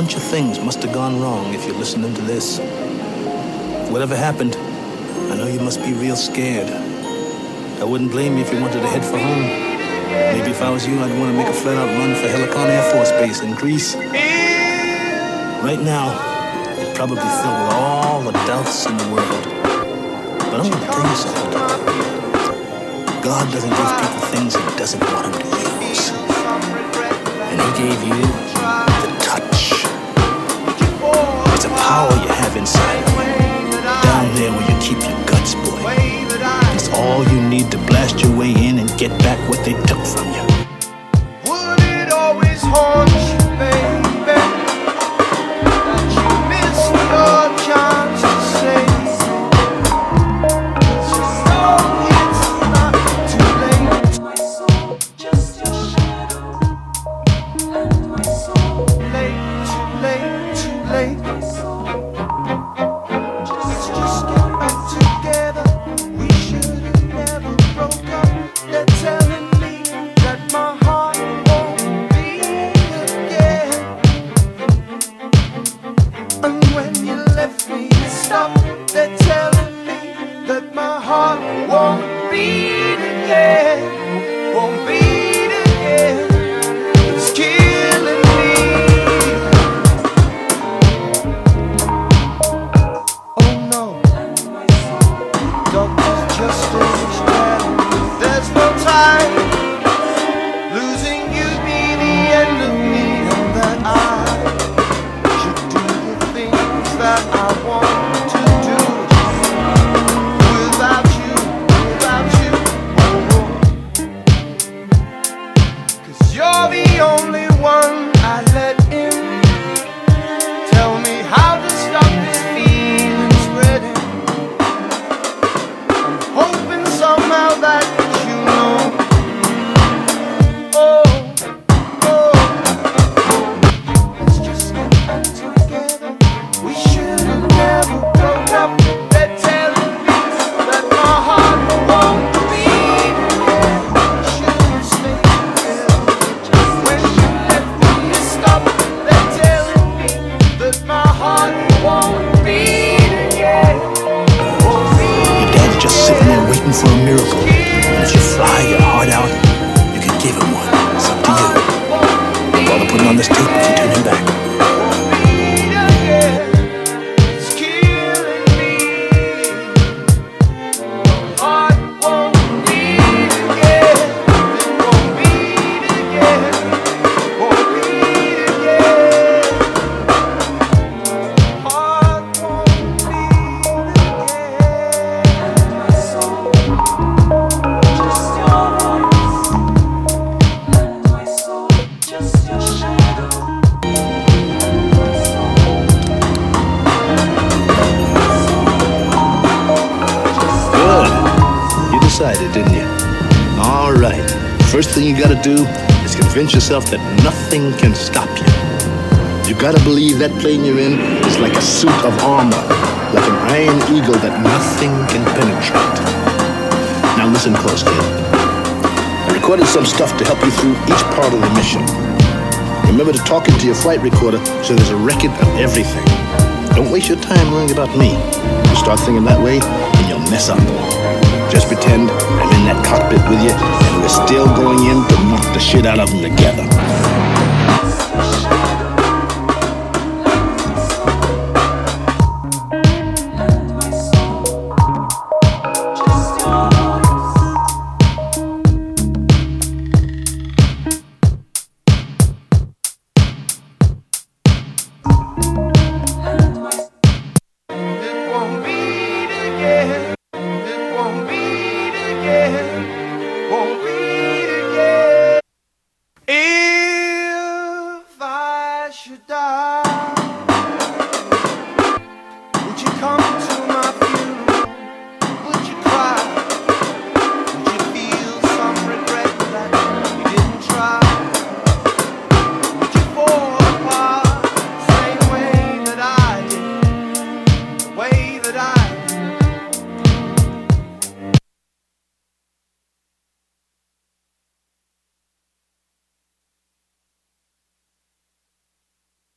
bunch of things must have gone wrong if you're listening to this. Whatever happened, I know you must be real scared. I wouldn't blame you if you wanted to head for home. Maybe if I was you, I'd want to make a flat out run for Hellenikon Air Force Base in Greece. Right now, you're probably filled with all the doubts in the world. But I'm going to tell you something. God doesn't give people things he doesn't want them to use. And he gave you power you have inside. Down there where you keep your guts, boy. It's all you need to blast your way in and get back won't beat again. Fly your heart out, you can give him one. It's up to you. Don't bother putting on this tape First thing you gotta do is convince yourself that nothing can stop you. You gotta believe that plane you're in is like a suit of armor, like an iron eagle that nothing can penetrate. Now listen close, kid. I recorded some stuff to help you through each part of the mission. Remember to talk into your flight recorder so there's a record of everything. Don't waste your time worrying about me. You start thinking that way, and you'll mess up. Just pretend I'm in that cockpit with you, and we're still going in to knock the shit out of them together. Beat